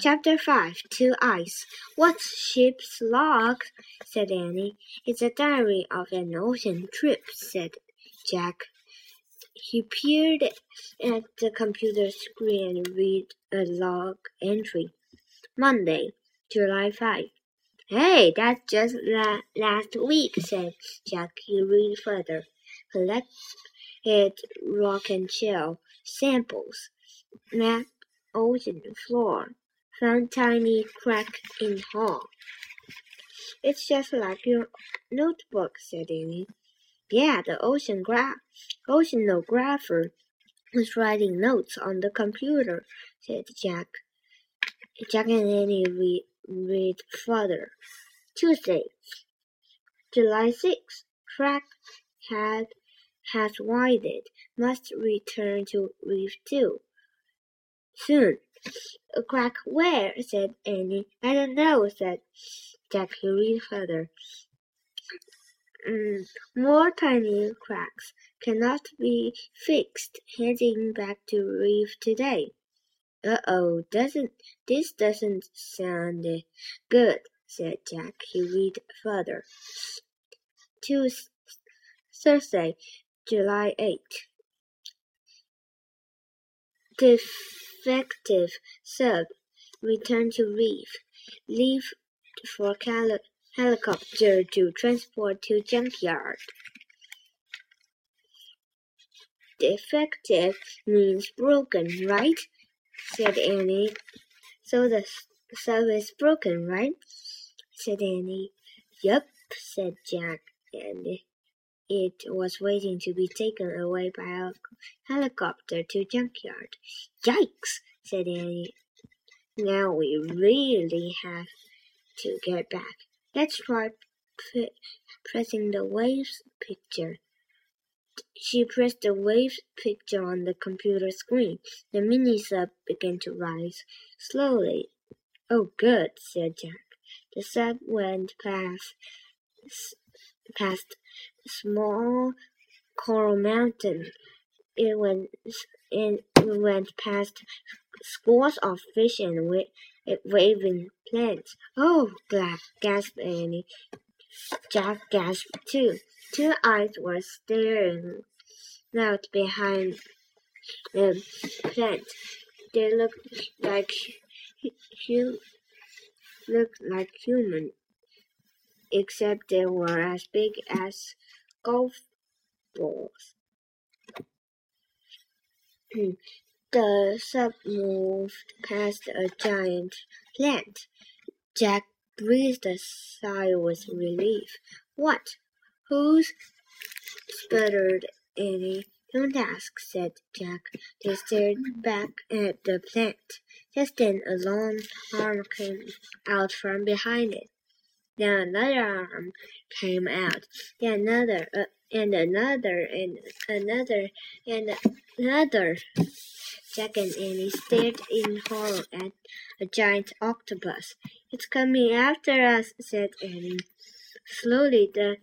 Chapter 5 Two Eyes What's Ship's Log? said Annie. It's a diary of an ocean trip, said Jack. He peered at the computer screen and read a log entry. Monday, July 5. Hey, that's just la- last week, said Jack. He read further. Collected rock and shell samples. Map ocean floor. Found tiny crack in hull. It's just like your notebook, said Annie. Yeah, the ocean gra- oceanographer was writing notes on the computer, said Jack. Jack and Annie read, read further. Tuesday, July 6th. Crack had has widened. Must return to Reef 2. Soon. A crack where? said Annie. I don't know, said Jack. He read further. Mm, more tiny cracks cannot be fixed. Heading back to reef today. Uh-oh, doesn't this doesn't sound good, said Jack. He read further. Tuesday, Thursday, July 8. Defective sub return to reef. Leave for helicopter to transport to junkyard. Defective means broken, right? said Annie. So the sub is broken, right? said Annie. Yup, said Jack, and it was waiting to be taken away by a helicopter to junkyard. Yikes, said Annie. Now we really have to get back. Let's try p- pressing the waves picture. She pressed the waves picture on the computer screen. The mini sub began to rise slowly. Oh, good, said Jack. The sub went past past small coral mountain. It went it went past scores of fish and wa- waving plants. Oh, gasped Annie. Jack gasped too. Two eyes were staring out behind the plant. They looked like looked like human, except they were as big as golf balls. Hmm. the sub moved past a giant plant. Jack breathed a sigh with relief. What? Who's? sputtered Annie. Don't ask, said Jack. They stared back at the plant. Just then a long arm came out from behind it. Then another arm came out. Then another, uh, and another, and another, and another. Jack and Annie stared in horror at a giant octopus. It's coming after us, said Annie. Slowly the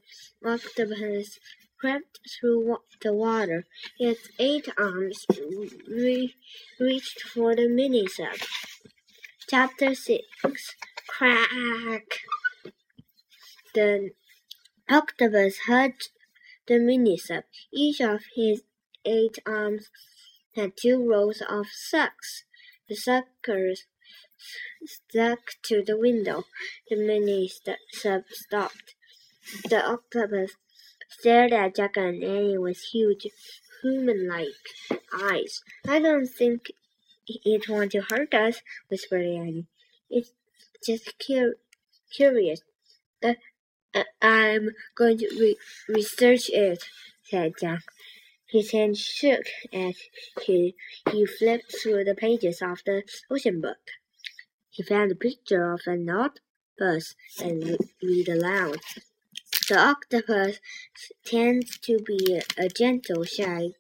octopus crept through the water. Its eight arms re- reached for the mini sub. Chapter 6 Crack! The octopus hugged the minisub. Each of his eight arms had two rows of sucks. The suckers stuck to the window. The minisub stopped. The octopus stared at Jack and Annie with huge, human-like eyes. I don't think it wants to hurt us, whispered Annie. It's just cur- curious. Uh, I'm going to re- research it, said Jack. His hand shook as he, he flipped through the pages of the ocean book. He found a picture of an octopus and read aloud. The octopus tends to be a gentle, shy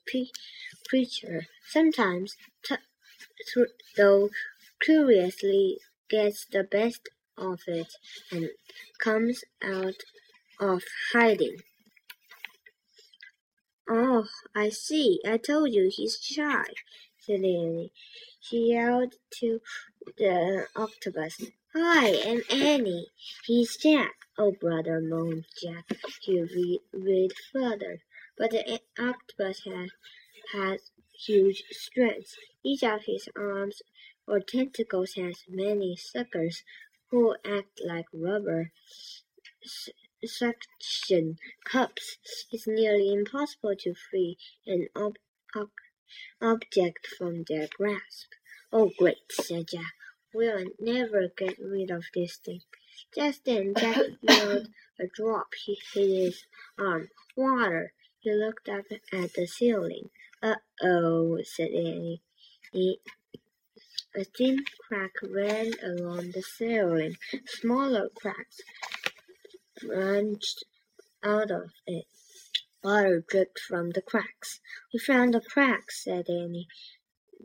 creature. Sometimes, though, curiously gets the best of it and comes out of hiding. Oh, I see. I told you he's shy, said Annie. She yelled to the octopus. Hi, I'm Annie. He's Jack. Oh, brother, moaned Jack. He read, read further. But the octopus had, has huge strength. Each of his arms or tentacles has many suckers who act like rubber suction cups. It's nearly impossible to free an ob ob object from their grasp. Oh, great, said Jack. We'll never get rid of this thing. Just then Jack felt a drop hit his arm. Water. He looked up at the ceiling. Uh-oh, said Annie. A thin crack ran along the ceiling. Smaller cracks branched out of it. Water dripped from the cracks. We found the cracks, said Annie.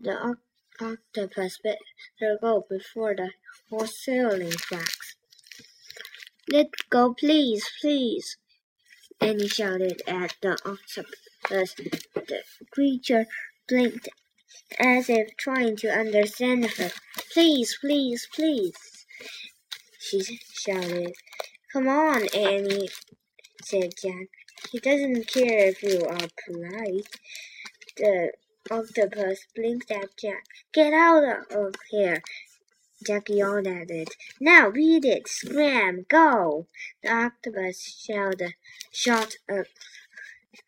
The octopus bit. better go before the whole ceiling cracks. Let go, please, please, Annie shouted at the octopus. The creature blinked as if trying to understand her. Please, please, please, she shouted. Come on, Annie, said Jack. He doesn't care if you are polite. The octopus blinked at Jack. Get out of here! Jack yelled at it. Now beat it! Scram! Go! The octopus shouted, shot a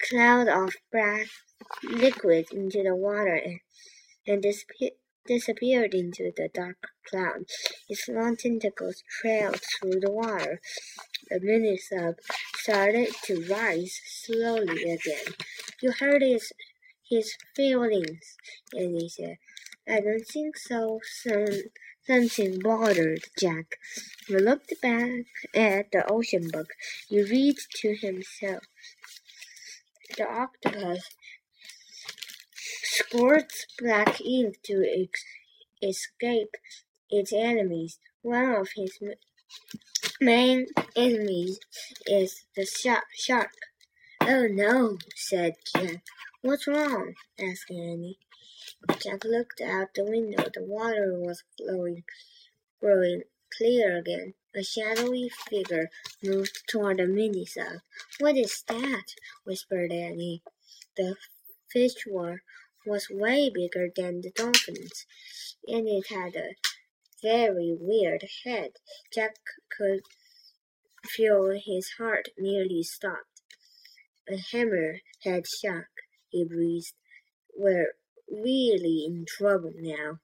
cloud of black liquid into the water and, and disappeared into the dark cloud. Its long tentacles trailed through the water. The mini sub started to rise slowly again. You heard his his feelings, Annie said. I don't think so. Some, something bothered Jack. He looked back at the ocean book. He read to himself. The octopus squirts black ink to ex escape its enemies. One of his main enemies is the shark. Oh no, said Jack. What's wrong? asked Annie. Jack looked out the window. The water was glowing, growing clear again. A shadowy figure moved toward the mini sub. What is that? whispered Annie. The fish were was way bigger than the dolphins, and it had a very weird head. Jack could feel his heart nearly stop. A hammerhead shark, he breathed. We're really in trouble now.